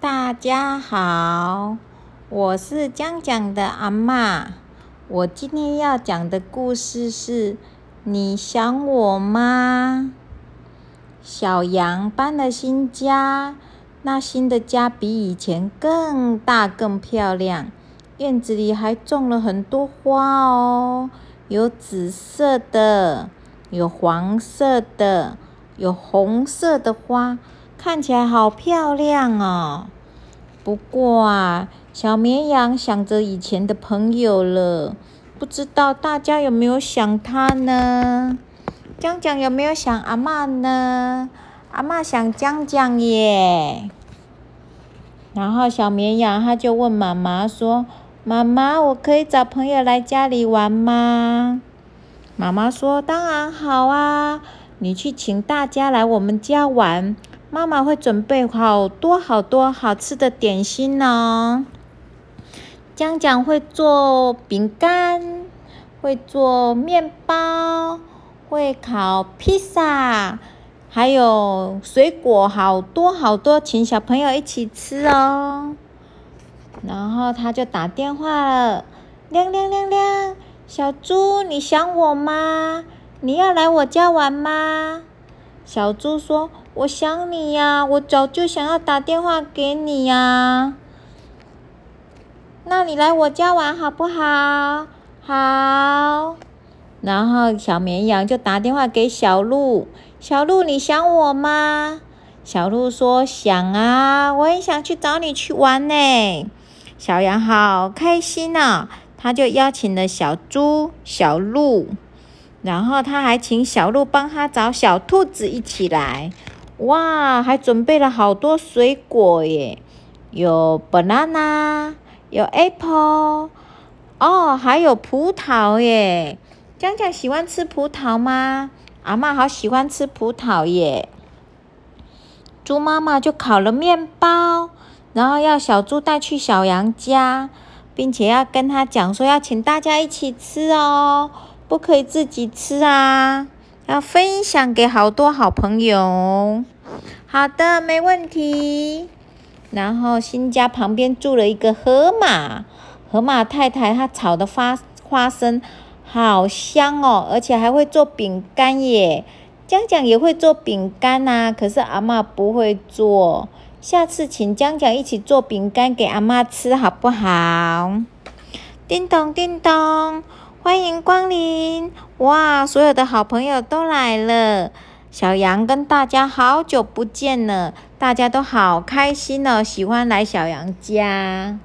大家好，我是江江的阿妈。我今天要讲的故事是：你想我吗？小羊搬了新家，那新的家比以前更大、更漂亮。院子里还种了很多花哦，有紫色的，有黄色的，有红色的花。看起来好漂亮哦！不过啊，小绵羊想着以前的朋友了，不知道大家有没有想他呢？江江有没有想阿妈呢？阿妈想江江耶。然后小绵羊他就问妈妈说：“妈妈，我可以找朋友来家里玩吗？”妈妈说：“当然好啊，你去请大家来我们家玩。”妈妈会准备好多好多好吃的点心呢。江江会做饼干，会做面包，会烤披萨，还有水果，好多好多，请小朋友一起吃哦。然后他就打电话了，亮亮亮亮，小猪，你想我吗？你要来我家玩吗？小猪说：“我想你呀，我早就想要打电话给你呀。那你来我家玩好不好？好。然后小绵羊就打电话给小鹿：小鹿，你想我吗？小鹿说：想啊，我也想去找你去玩呢。小羊好开心呢，他就邀请了小猪、小鹿。”然后他还请小鹿帮他找小兔子一起来，哇，还准备了好多水果耶，有 banana，有 apple，哦，还有葡萄耶。江江喜欢吃葡萄吗？阿妈好喜欢吃葡萄耶。猪妈妈就烤了面包，然后要小猪带去小羊家，并且要跟他讲说要请大家一起吃哦。不可以自己吃啊，要分享给好多好朋友。好的，没问题。然后新家旁边住了一个河马，河马太太她炒的花花生好香哦，而且还会做饼干耶。江江也会做饼干呐，可是阿妈不会做。下次请江江一起做饼干给阿妈吃好不好？叮咚叮咚。欢迎光临！哇，所有的好朋友都来了。小羊跟大家好久不见了，大家都好开心哦，喜欢来小羊家。